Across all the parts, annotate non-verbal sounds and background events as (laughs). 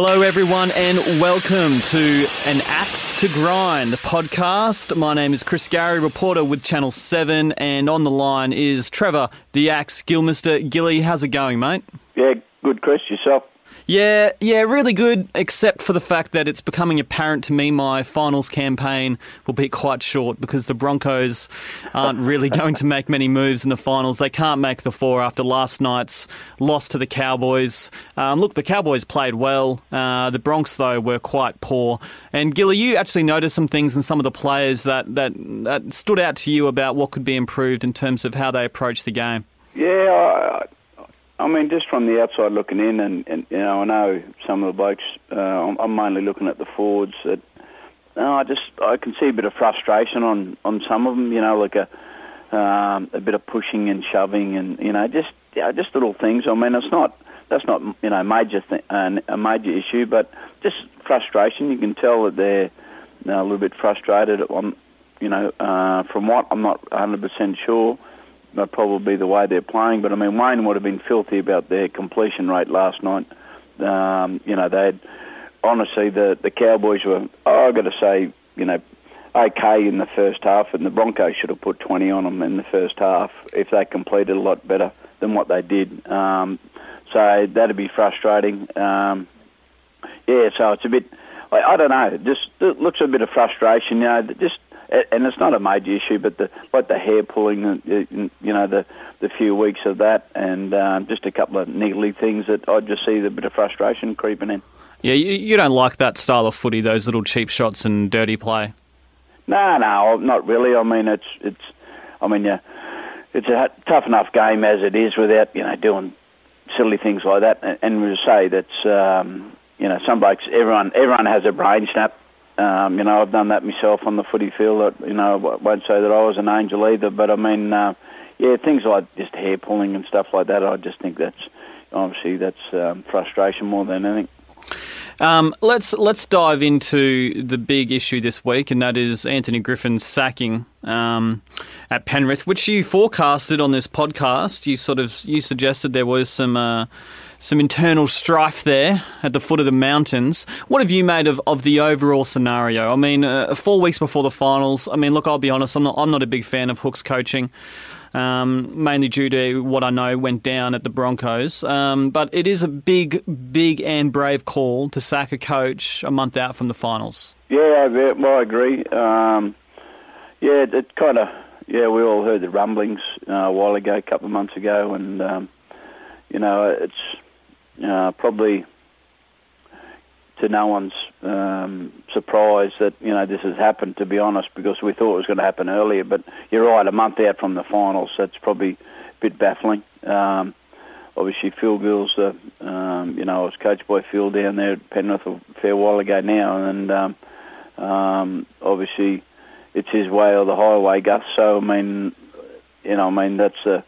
Hello, everyone, and welcome to An Axe to Grind, the podcast. My name is Chris Gary, reporter with Channel 7, and on the line is Trevor, the Axe Gillmeister. Gilly, how's it going, mate? Yeah, good, Chris. Yourself? Yeah, yeah, really good, except for the fact that it's becoming apparent to me my finals campaign will be quite short because the Broncos aren't really going to make many moves in the finals. They can't make the four after last night's loss to the Cowboys. Um, look, the Cowboys played well. Uh, the Bronx, though, were quite poor. And Gilly, you actually noticed some things in some of the players that, that, that stood out to you about what could be improved in terms of how they approach the game. Yeah, I, I mean, just from the outside looking in, and, and you know, I know some of the blokes. Uh, I'm, mainly looking at the forwards. That no, I just I can see a bit of frustration on on some of them. You know, like a um, a bit of pushing and shoving, and you know, just yeah, just little things. I mean, it's not that's not you know major th- uh, a major issue, but just frustration. You can tell that they're you know, a little bit frustrated on you know uh, from what I'm not 100 percent sure that probably the way they're playing. But I mean, Wayne would have been filthy about their completion rate last night. Um, you know, they had honestly the the Cowboys were. Oh, I got to say, you know, okay in the first half, and the Broncos should have put 20 on them in the first half if they completed a lot better than what they did. Um, so that'd be frustrating. Um, yeah, so it's a bit. I, I don't know. Just it looks a bit of frustration. You know, just and it's not a major issue, but the like the hair pulling, uh, you know, the the few weeks of that, and um, just a couple of niggly things that I just see a bit of frustration creeping in. Yeah, you, you don't like that style of footy, those little cheap shots and dirty play. No, no, not really. I mean, it's it's, I mean, yeah, it's a tough enough game as it is without you know doing silly things like that. And, and we say that's um, you know some blokes, everyone everyone has a brain snap um, you know, I've done that myself on the footy field. You know, I won't say that I was an angel either, but I mean, uh, yeah, things like just hair pulling and stuff like that. I just think that's obviously that's um, frustration more than anything. Um, let's let's dive into the big issue this week, and that is Anthony Griffin's sacking um, at Penrith, which you forecasted on this podcast. You sort of you suggested there was some. Uh, some internal strife there at the foot of the mountains. What have you made of, of the overall scenario? I mean, uh, four weeks before the finals. I mean, look, I'll be honest. I'm not. I'm not a big fan of Hook's coaching. Um, mainly due to what I know went down at the Broncos. Um, but it is a big, big and brave call to sack a coach a month out from the finals. Yeah, well, I agree. Um, yeah, it, kind of, yeah, we all heard the rumblings uh, a while ago, a couple of months ago, and, um, you know, it's uh, probably to no one's um, surprise that you know this has happened. To be honest, because we thought it was going to happen earlier. But you're right, a month out from the finals, that's probably a bit baffling. Um, obviously, Phil Gould's, uh, um, you know, I was coached by Phil down there at Penrith a fair while ago now, and um, um, obviously it's his way or the highway, Gus. So I mean, you know, I mean that's a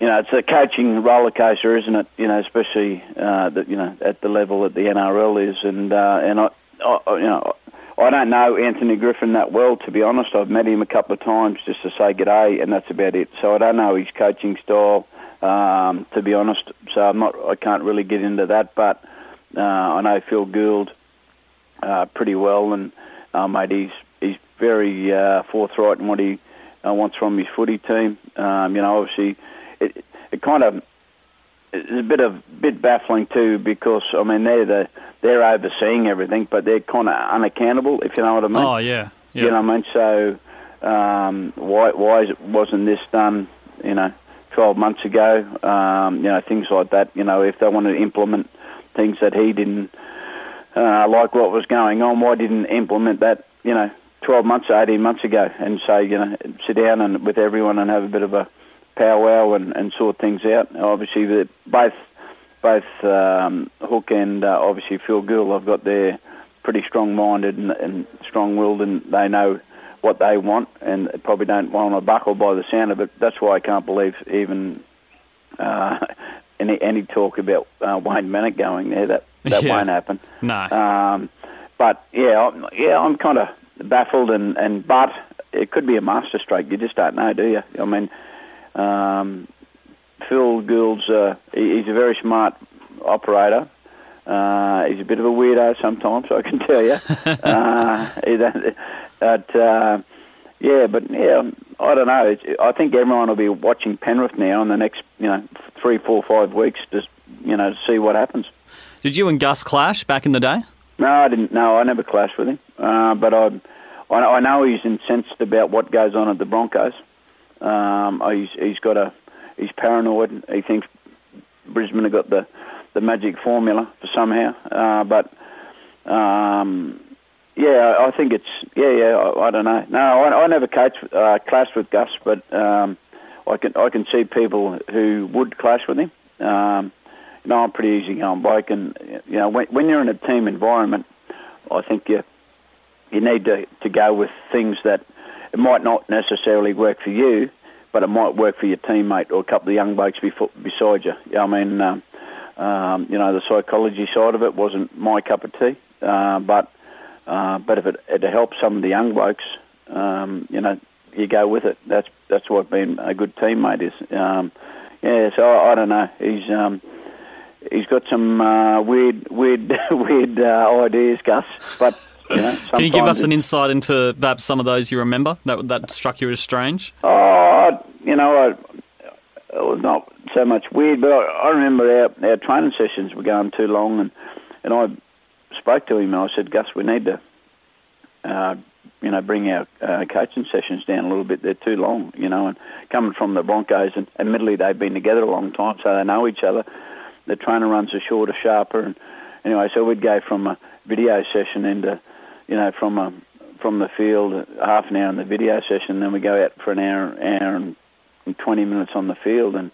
you know, it's a coaching roller coaster, isn't it? You know, especially uh, the, you know at the level that the NRL is, and uh, and I, I, you know, I don't know Anthony Griffin that well, to be honest. I've met him a couple of times just to say good day, and that's about it. So I don't know his coaching style, um, to be honest. So I'm not, I can't really get into that, but uh, I know Phil Gould uh, pretty well, and uh, mate, he's he's very uh, forthright in what he uh, wants from his footy team. Um, you know, obviously it, kind of it's a bit of bit baffling too because I mean they're the they're overseeing everything, but they're kind of unaccountable if you know what I mean. Oh yeah, yeah. you know what I mean. So um, why why wasn't this done? You know, twelve months ago. Um, you know things like that. You know if they wanted to implement things that he didn't uh, like what was going on, why didn't implement that? You know. 12 months, 18 months ago, and say, you know, sit down and with everyone and have a bit of a powwow and, and sort things out. Obviously, both both um, Hook and uh, obviously Phil Gould have got their pretty strong-minded and, and strong-willed, and they know what they want, and probably don't want to buckle by the sound of it. That's why I can't believe even uh, (laughs) any any talk about uh, Wayne Bennett going there. That that Yeah. won't happen. No. Um, but yeah, I'm, yeah, I'm kind of baffled, and, and but it could be a masterstroke. You just don't know, do you? I mean, um, Phil Gould's uh, he, he's a very smart operator. Uh, he's a bit of a weirdo sometimes, (laughs) I can tell you. (laughs) uh, he but uh, yeah, but yeah, I don't know. It's, I think everyone will be watching Penrith now in the next, you know, three, four, five weeks, just you know, to see what happens. Did you and Gus clash back in the day? No, I didn't. No, I never clashed with him. Uh, but I, I, I know he's incensed about what goes on at the Broncos. Um, he's he's got a, he's paranoid. He thinks Brisbane have got the, the magic formula for somehow. Uh, but um, yeah, I think it's yeah, yeah. I, I don't know. No, I, I never coached, uh, clashed with Gus, but um, I can I can see people who would clash with him. Um, you know, I'm pretty easygoing bloke, and you know, when, when you're in a team environment, I think you you need to to go with things that it might not necessarily work for you, but it might work for your teammate or a couple of young blokes before, beside you. I mean, um, um, you know, the psychology side of it wasn't my cup of tea, uh, but uh, but if it, it helps some of the young blokes, um, you know, you go with it. That's that's what being a good teammate is. Um, yeah, so I, I don't know. He's um, he's got some uh, weird, weird, (laughs) weird uh, ideas, Gus. But you know, Can you give us an insight into perhaps some of those you remember that that struck you as strange? Oh, you know, I, it was not so much weird, but I, I remember our, our training sessions were going too long, and and I spoke to him and I said, Gus, we need to, uh, you know, bring our uh, coaching sessions down a little bit. They're too long, you know. And coming from the Broncos, and admittedly they've been together a long time, so they know each other. The trainer runs are shorter, sharper, and anyway, so we'd go from a video session into, you know, from a from the field, half an hour in the video session, then we go out for an hour, hour and, and 20 minutes on the field, and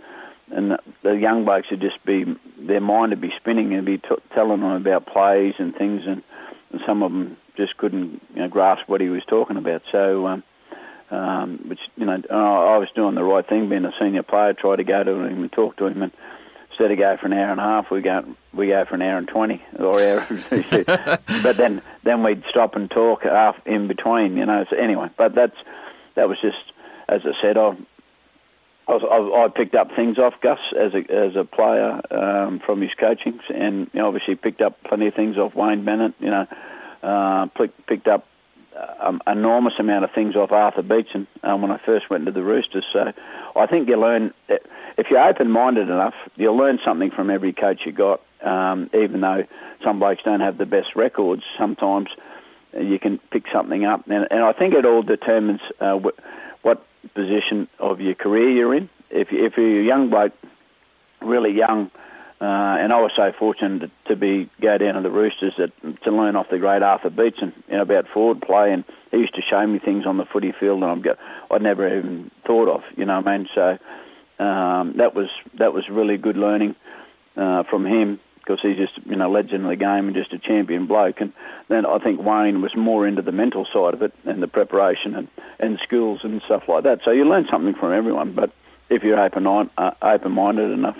and the, young blokes would just be their mind would be spinning and be t- telling them about plays and things, and, and some of them just couldn't you know, grasp what he was talking about. So, um, um, which you know, I I was doing the right thing, being a senior player, try to go to him and talk to him, and instead of go for an hour and a half, we go we go for an hour and twenty or hour. (laughs) but then then we'd stop and talk half in between, you know. So anyway, but that's that was just as I said, I. I, was, I, picked up things off Gus as a as a player um, from his coachings, and you know, obviously picked up plenty of things off Wayne Bennett. You know, uh, pick, picked up um, enormous amount of things off Arthur Beetson um, when I first went to the Roosters. So I think you learn if you're open-minded enough, you'll learn something from every coach you got. Um, even though some blokes don't have the best records, sometimes you can pick something up, and, and I think it all determines uh, wh- what position of your career you're in. If you, if you're a young bloke, really young. Uh, and I was so fortunate to, be go down to the Roosters that, to learn off the great Arthur Beetson you know, about forward play, and he used to show me things on the footy field that I'm go, I'd never even thought of. You know what I mean? So um, that was that was really good learning uh, from him because he's just you know legend of the game and just a champion bloke. And then I think Wayne was more into the mental side of it and the preparation and and skills and stuff like that. So you learn something from everyone, but if you're open uh, open minded enough.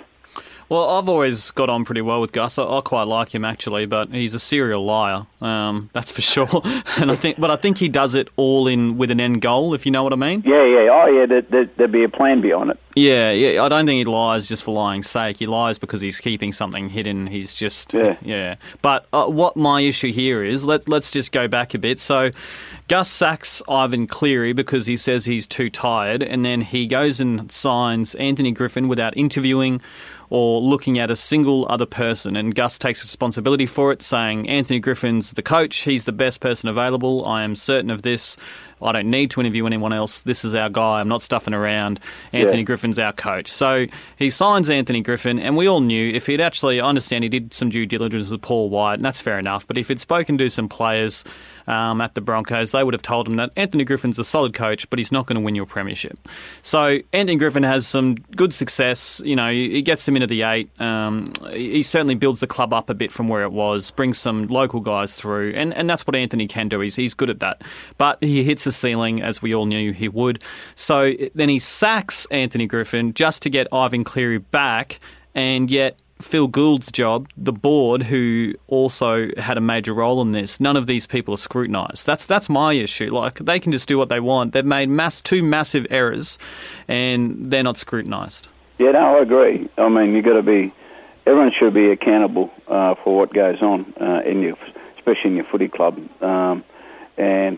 Well, I've always got on pretty well with Gus. I, I quite like him actually, but he's a serial liar. Um, (laughs) that's for sure. and I think, but I think he does it all in with an end goal, if you know what I mean. Yeah, yeah, oh yeah. There, there, there'd be a plan behind it. Yeah, yeah. I don't think he lies just for lying's sake. He lies because he's keeping something hidden. He's just Yeah. yeah. But uh, what my issue here is, let let's just go back a bit. So, Gus sacks Ivan Cleary because he says he's too tired, and then he goes and signs Anthony Griffin without interviewing or looking at a single other person. And Gus takes responsibility for it, saying Anthony Griffin's the coach. He's the best person available. I am certain of this. I don't need to interview anyone else. This is our guy. I'm not stuffing around. Anthony Yeah. Griffin's our coach. So he signs Anthony Griffin, and we all knew if he'd actually, I understand he did some due diligence with Paul White, and that's fair enough. But if he'd spoken to some players um, at the Broncos, they would have told him that Anthony Griffin's a solid coach, but he's not going to win you a premiership. So Anthony Griffin has some good success. You know, he gets him into the eight. Um, he certainly builds the club up a bit from where it was, brings some local guys through, and, and that's what Anthony can do. He's, he's good at that. But he hits the ceiling, as we all knew he would. So then he sacks Anthony Griffin just to get Ivan Cleary back, and yet Phil Gould's job, the board, who also had a major role in this, none of these people are scrutinised. That's that's my issue. Like they can just do what they want. They've made mass two massive errors, and they're not scrutinised. Yeah, no, I agree. I mean, you got to be. Everyone should be accountable uh, for what goes on uh, in your, especially in your footy club. Um, and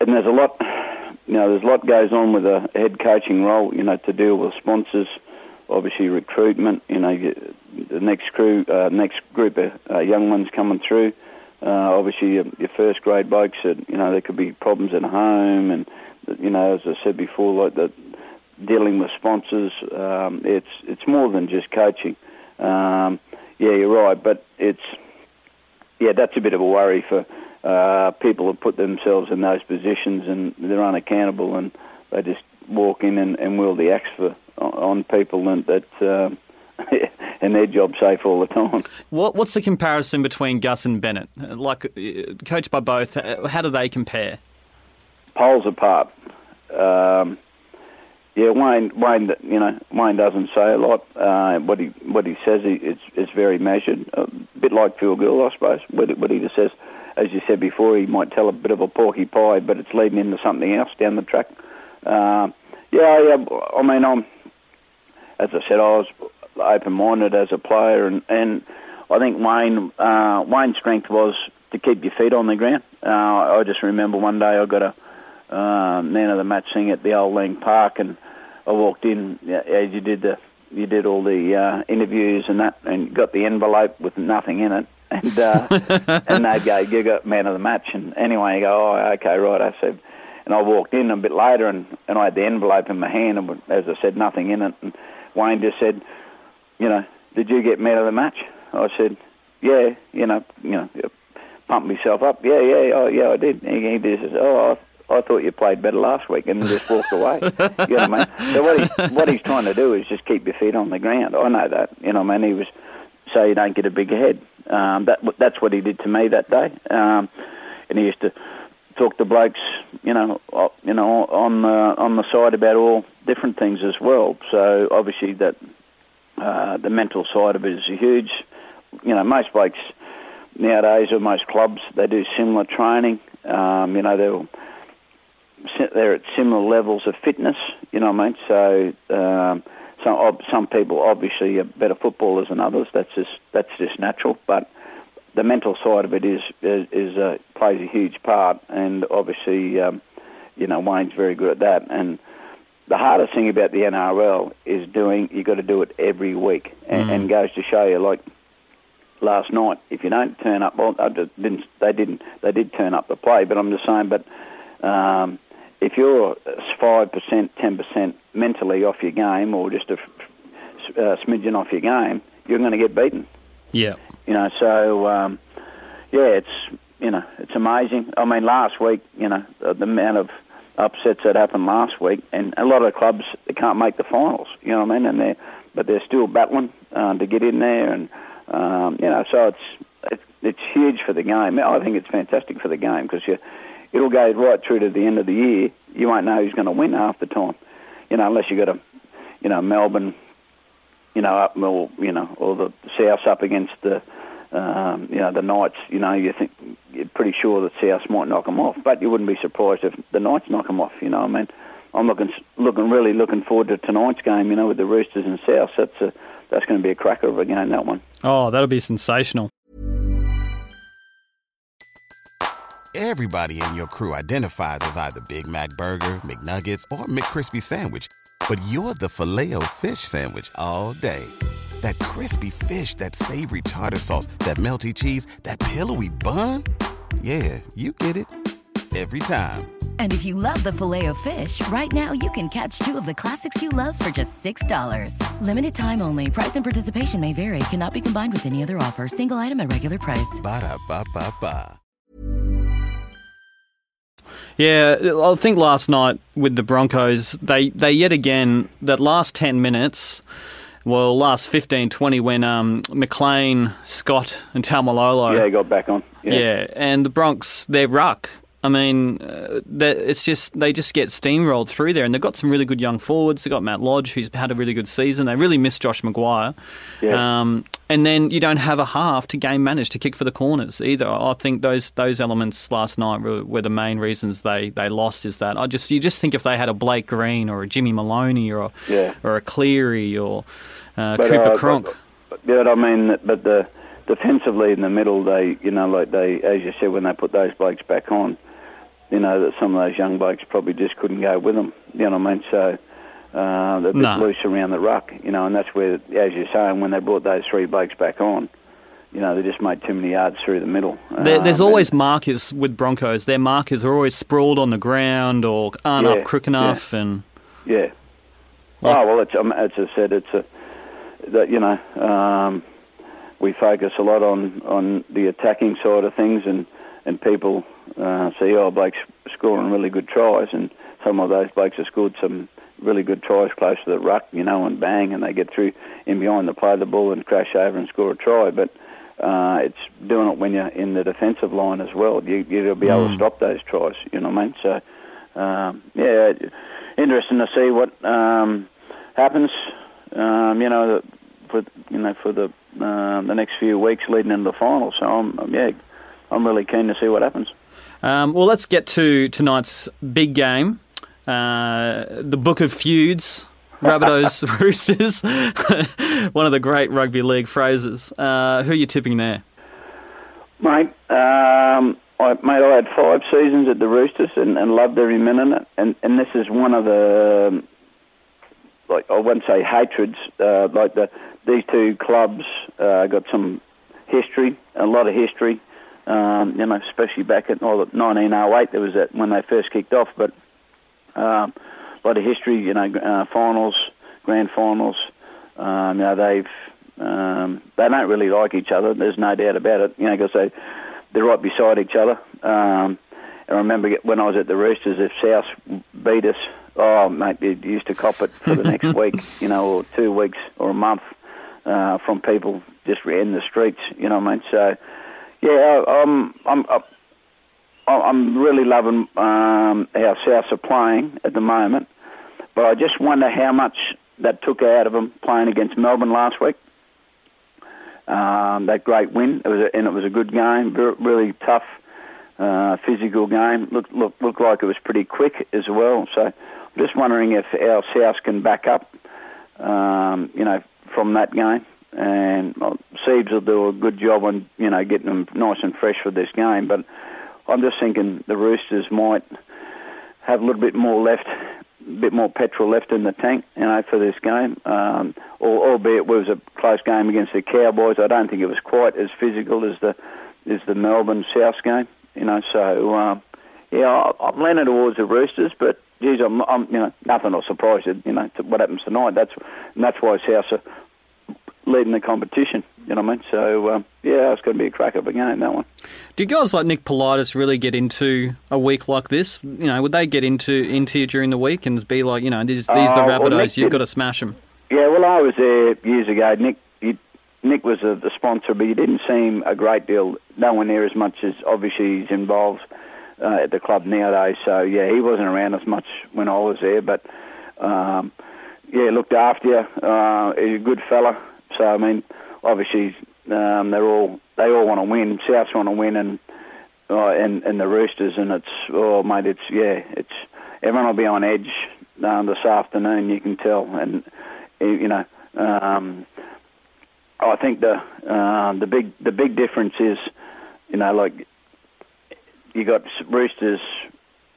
and there's a lot, you know, there's a lot goes on with a head coaching role. You know, to deal with sponsors, obviously recruitment. You know, the next crew, uh, next group of uh, young ones coming through. Uh, obviously, your, your first grade blokes. You know, there could be problems at home, and you know, as I said before, like the dealing with sponsors. Um, it's it's more than just coaching. Um, yeah, you're right, but it's yeah, that's a bit of a worry for uh, people who put themselves in those positions and they're unaccountable and they just walk in and, and wield the axe for on people and that. And (laughs) their job safe all the time. What, what's the comparison between Gus and Bennett? Like, uh, coached by both, uh, how do they compare? Poles apart. Um, yeah, Wayne. Wayne. You know, Wayne doesn't say a lot. Uh, what he what he says, he, it's it's very measured. A bit like Phil Gould, I suppose. What, he- what he just says, as you said before, he might tell a bit of a porky pie, but it's leading into something else down the track. Uh, yeah, yeah. I mean, I'm as I said, I was open-minded as a player, and, and I think Wayne uh, Wayne's strength was to keep your feet on the ground. Uh, I just remember one day I got a uh, man of the match thing at the old Lang Park, and I walked in as you did the you did all the uh, interviews and that, and got the envelope with nothing in it. And uh, (laughs) and they'd go, you got man of the match, and anyway, you go, oh, okay, right. I said, and I walked in a bit later, and, and I had the envelope in my hand, and as I said, nothing in it. And Wayne just said, you know, did you get man of the match? I said, yeah, you know, you know, pumped myself up. Yeah, yeah, oh, yeah, I did. He, he just says, oh, I, I thought you played better last week, and just walked away. (laughs) you know what I mean? So what, he, what he's trying to do is just keep your feet on the ground. I know that. You know what I mean? He was so you don't get a big head. Um, that that's what he did to me that day. Um, and he used to talk to blokes, you know, you know, on the on the side about all different things as well. So obviously that uh, the mental side of it is huge. You know, most blokes nowadays, or most clubs, they do similar training. Um, you know, they're they're at similar levels of fitness. You know what I mean? So um, some some people obviously are better footballers than others. That's just that's just natural. But the mental side of it is is, is uh, plays a huge part, and obviously, um, you know, Wayne's very good at that. And the hardest thing about the NRL is doing. You've got to do it every week, and, and goes to show you like last night. If you don't turn up, well, I just didn't. They didn't. They did turn up to play, but I'm just saying. But um, if you're five percent, ten percent mentally off your game, or just a uh, smidgen off your game, you're going to get beaten. Yeah. You know, so um, yeah, it's you know, it's amazing. I mean, last week, you know, the the amount of upsets that happened last week, and a lot of clubs can't make the finals. You know what I mean? And they but they're still battling uh, to get in there, and um, you know, so it's it's it's huge for the game. I think it's fantastic for the game because you it'll go right through to the end of the year. You won't know who's going to win half the time, you know, unless you got a you know Melbourne you know, up or you know, or the South up against the, um, you know, the Knights. You know, you think you're pretty sure that South might knock them off, but you wouldn't be surprised if the Knights knock them off. You know, I mean, I'm looking, looking, really looking forward to tonight's game. You know, with the Roosters and South. That's a, that's going to be a cracker of a game. That one. Oh, that'll be sensational. Everybody in your crew identifies as either Big Mac Burger, McNuggets, or McCrispy Sandwich. But you're the filet O fish Sandwich all day. That crispy fish, that savory tartar sauce, that melty cheese, that pillowy bun. Yeah, you get it. every time. And if you love the filet of fish, right now you can catch two of the classics you love for just $6. Limited time only. Price and participation may vary. Cannot be combined with any other offer. Single item at regular price. Ba da ba ba ba. Yeah, I think last night with the Broncos, they, they yet again, that last 10 minutes, well, last 15, 20, when um, McLean, Scott, and Taumalolo. Yeah, got back on. Yeah. Yeah. and the Bronx, they're ruck. I mean, uh, it's just they just get steamrolled through there, and they've got some really good young forwards. They've got Matt Lodge, who's had a really good season. They really miss Josh McGuire, Yeah. um, and then you don't have a half to game manage to kick for the corners either. I think those those elements last night were, were the main reasons they, they lost. Is that I just you just think if they had a Blake Green or a Jimmy Maloney or a, Yeah. or a Cleary or uh, But, Cooper uh, Cronk. But, but, I mean, but the defensively in the middle, they, you know, like they, as you said, when they put those blokes back on, you know, that some of those young blokes probably just couldn't go with them. You know what I mean? So uh, they're a bit No. loose around the ruck, you know, and that's where, as you're saying, when they brought those three blokes back on, you know, they just made too many yards through the middle. There, there's Um, always and- markers with Broncos. Their markers are always sprawled on the ground or aren't Yeah, up quick enough, and Yeah. Yeah. Oh well, it's um, as I said, it's a that you know um, we focus a lot on on the attacking side of things, and and people uh, see oh blokes scoring really good tries, and some of those blokes have scored some really good tries close to the ruck, you know, and bang, and they get through in behind the play of the ball and crash over and score a try, but. Uh, it's doing it when you're in the defensive line as well. You, you'll be able to stop those tries. You know what I mean? So, um, yeah, interesting to see what um, happens. Um, you know, the, for you know for the um the next few weeks leading into the final. So I'm, I'm yeah, I'm really keen to see what happens. Um, well, let's get to tonight's big game, uh, the Book of Feuds. (laughs) Rabbitohs (laughs) Roosters, (laughs) one of the great rugby league phrases. Uh, who are you tipping there? Mate, um, I, mate, I had five seasons at the Roosters and, and loved every minute of it. And, and this is one of the, like I wouldn't say hatreds, uh, like the these two clubs uh, got some history, a lot of history. Um, you know, especially back in well, 1908, there was that when they first kicked off, but um, a lot of history. You know, uh, finals, grand finals. Um, you know, they've um, they don't really like each other. There's no doubt about it. You know, because they they're right beside each other. Um, I remember when I was at the Roosters, if South beat us, oh mate, you used to cop it for the next (laughs) week, you know, or two weeks or a month uh, from people just in the streets. You know what I mean? So yeah, I'm I'm I'm- I'm really loving um, how Souths are playing at the moment, but I just wonder how much that took out of them playing against Melbourne last week. Um, that great win, it was a, and it was a good game, really tough, uh, physical game. Looked look, looked like it was pretty quick as well. So I'm just wondering if our South can back up, um, you know, from that game. And well, Siebes will do a good job on you know getting them nice and fresh for this game. But I'm just thinking the Roosters might have a little bit more left, a bit more petrol left in the tank, you know, for this game. Um, albeit it was a close game against the Cowboys, I don't think it was quite as physical as the as the Melbourne South game. You know, so um, yeah, I'm leaning towards the Roosters, but geez, I'm, I'm you know nothing will surprise you. You know, what happens tonight. That's and that's why South are leading the competition. You know what I mean? So um, yeah, it's going to be a crack of a game that one. Do guys like Nick Politis really get into a week like this? You know, would they get into into you during the week and be like, you know, these these are Uh, the well, Rabbitohs, Nick you've did- got to smash them. Yeah, well, I was there years ago. Nick, he, Nick was a, the sponsor, but he didn't seem a great deal, nowhere near as much as obviously he's involved uh, at the club nowadays. So yeah, he wasn't around as much when I was there, but um, yeah, looked after you. Uh, he's a good fella. So I mean, obviously um, they're all they all want to win. Souths want to win, and uh, and and the Roosters, and it's oh mate, it's yeah, it's everyone will be on edge um, this afternoon. You can tell, and you know, um, I think the uh, the big the big difference is, you know, like you got Roosters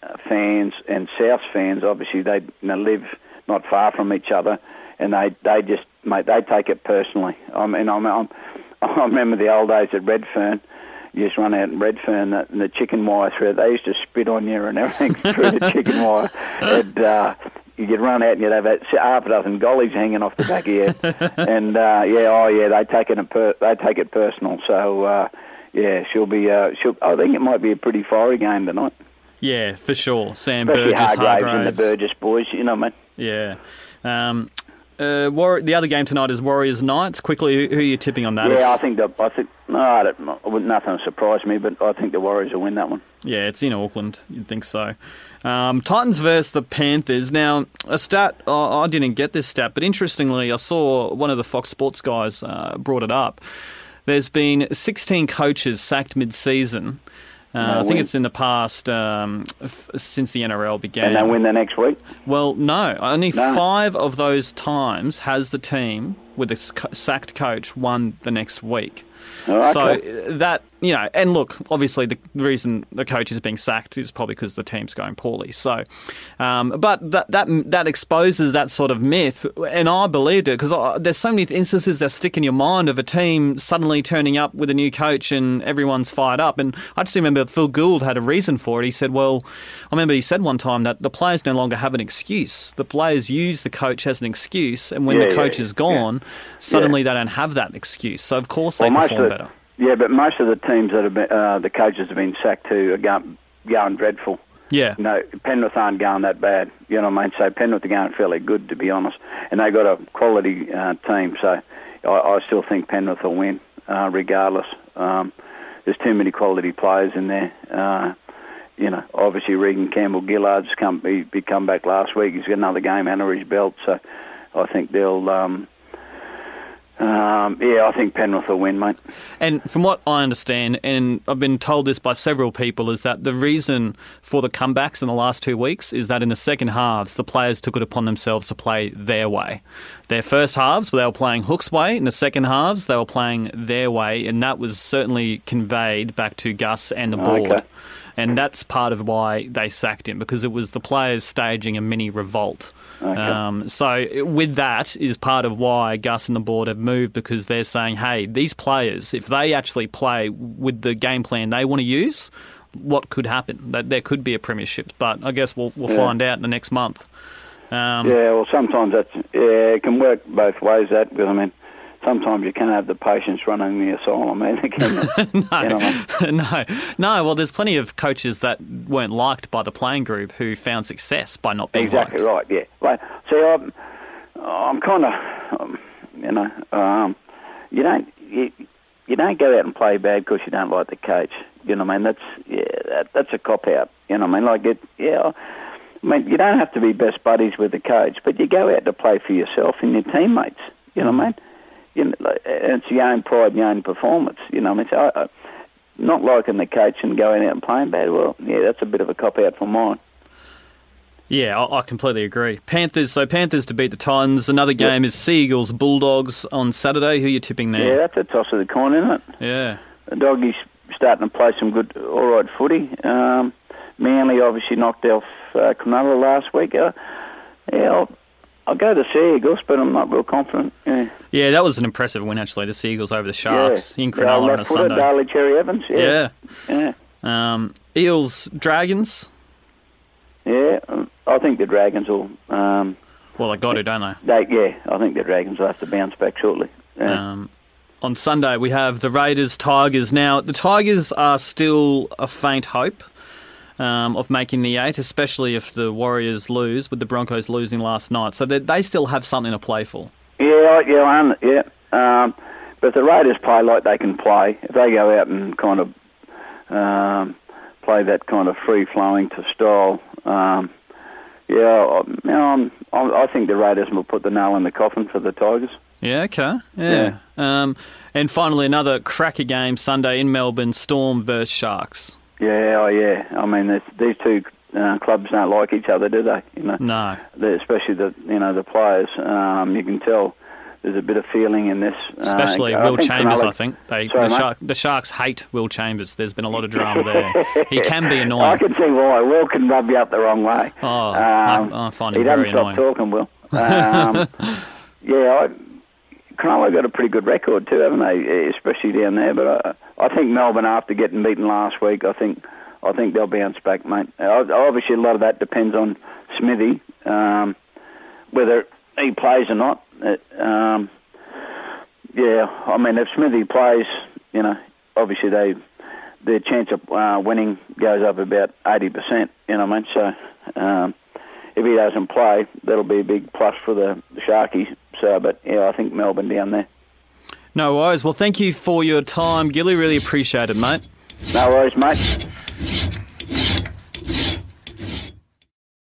uh, fans and South fans. Obviously, they you know, live not far from each other, and they they just mate they take it personally. I mean, I'm, I'm (laughs) I remember the old days at Redfern. you just run out in Redfern the, and the chicken wire through. They used to spit on you and everything (laughs) through the chicken wire. And uh, you'd run out and you'd have half a dozen gollies hanging off the back of your head. (laughs) and uh, yeah, oh yeah, they take it per- they take it personal. So uh, yeah, she'll be. Uh, she'll. I think it might be a pretty fiery game tonight. Yeah, for sure. Sam Especially Burgess, Hargreaves, Hargreaves. and the Burgess boys. You know what I mean? Yeah. Um, uh, War- the other game tonight is Warriors Knights. Quickly, who, who are you tipping on that? Yeah, It's- I think the, I think no, I don't, nothing will surprise me, but I think the Warriors will win that one. Yeah, it's in Auckland. You'd think so. Um, Titans versus the Panthers. Now, a stat, oh, I didn't get this stat, but interestingly, I saw one of the Fox Sports guys uh, brought it up. There's been 16 coaches sacked mid season. Uh, I think it's in the past um, f- since the NRL began. And they win the next week. Well, no. Only No. five of those times has the team with a sacked coach won the next week. Oh, So okay. uh, that you know, and look, obviously the, reason the coach is being sacked is probably because the team's going poorly. So, um, but that that that exposes that sort of myth, and I believed it because there's so many instances that stick in your mind of a team suddenly turning up with a new coach and everyone's fired up. And I just remember Phil Gould had a reason for it. He said, "Well, I remember he said one time that the players no longer have an excuse. The players use the coach as an excuse, and when Yeah, the coach yeah. is gone, suddenly they don't have that excuse. So of course they Well, most perform of the, better." Yeah, but most of the teams that have been, uh, the coaches have been sacked to are going, going dreadful. Yeah. No, Penrith aren't going that bad. You know what I mean? So Penrith are going fairly good, to be honest. And they got a quality uh, team. So I, I still think Penrith will win, uh, regardless. Um, there's too many quality players in there. Uh, you know, obviously Reagan Campbell-Gillard's come he, he come back last week. He's got another game under his belt. So I think they'll. Um, um, yeah, I think Penrith will win, mate. And from what I understand, and I've been told this by several people, is that the reason for the comebacks in the last two weeks is that in the second halves, the players took it upon themselves to play their way. Their first halves, they were playing Hook's way. In the second halves, they were playing their way, and that was certainly conveyed back to Gus and the board. Okay. And that's part of why they sacked him because it was the players staging a mini revolt. Okay. Um, so with that is part of why Gus and the board have moved because they're saying, hey, these players, if they actually play with the game plan they want to use, what could happen? That there could be a premiership, but I guess we'll we'll Yeah. find out in the next month. Um, Yeah, well, sometimes that's yeah, it can work both ways. That because I mean, sometimes you can't have the patients running the asylum, (laughs) either, can you? No, (laughs) no, no. Well, there's plenty of coaches that weren't liked by the playing group who found success by not being liked. exactly liked. right. Yeah. Right. See, I'm, I'm kind of, um, you know, um, you don't you, you don't go out and play bad because you don't like the coach. You know what I mean? That's yeah, that, that's a cop out. You know what I mean? Like it, yeah. I mean, you don't have to be best buddies with the coach, but you go out to play for yourself and your teammates. You know what I mean? You know, it's your own pride, and your own performance. You know I mean? So I, I, not liking the coach and going out and playing bad. Well, yeah, that's a bit of a cop out for mine. Yeah, I, I completely agree. Panthers. So Panthers to beat the Titans. Another game is Seagulls Bulldogs on Saturday. Who are you tipping there? Yeah, that's a toss of the coin, isn't it? Yeah. The doggies starting to play some good, all right footy. Um, Manly obviously knocked off uh, Cronulla last week. Uh, yeah, I'll, I'll go to Sea Eagles, but I'm not real confident. Yeah, Yeah, that was an impressive win actually. The Seagulls over the Sharks yeah. in Cronulla on a Sunday. Darley Cherry Evans. Yeah. Yeah, yeah, Um, Eels Dragons. yeah. I think the Dragons will. Um, Well, they got to, don't they? they, yeah, I think the Dragons will have to bounce back shortly. Yeah. Um, on Sunday, we have the Raiders Tigers. Now, the Tigers are still a faint hope um, of making the eight, especially if the Warriors lose, with the Broncos losing last night. So they, they still have something to play for. Yeah, yeah, I un- yeah. Um, but if the Raiders play like they can play, if they go out and kind of um, play that kind of free flowing to style, um, yeah, I, you know, I'm, I I think the Raiders will put the nail in the coffin for the Tigers. Yeah, okay. Yeah. Um, and finally, another cracker game Sunday in Melbourne Storm versus Sharks. Yeah, oh yeah. I mean, these two uh, clubs don't like each other, do they? You know, No. the, especially the you know the players. Um, you can tell there's a bit of feeling in this. Uh, Especially I Will think Chambers, I think. They, Sorry, the. Shark, the Sharks hate Will Chambers. There's been a lot of drama there. (laughs) he can be annoying. I can see why. Will can rub you up the wrong way. Oh, I, I, find him very annoying. He doesn't stop talking, Will. Um, (laughs) yeah, I, Cronulla got a pretty good record too, haven't they? Especially down there. But I, I think Melbourne, after getting beaten last week, I think I think they'll bounce back, mate. Obviously, a lot of that depends on Smithy, um, whether he plays or not. It, um, yeah, I mean, if Smithy plays, you know, obviously they their chance of uh, winning goes up about eighty percent. You know what I mean? So um, if he doesn't play, that'll be a big plus for the Sharkies. So, but yeah, I think Melbourne down there. No worries. Well, thank you for your time, Gilly. Really appreciate it, mate. No worries, mate.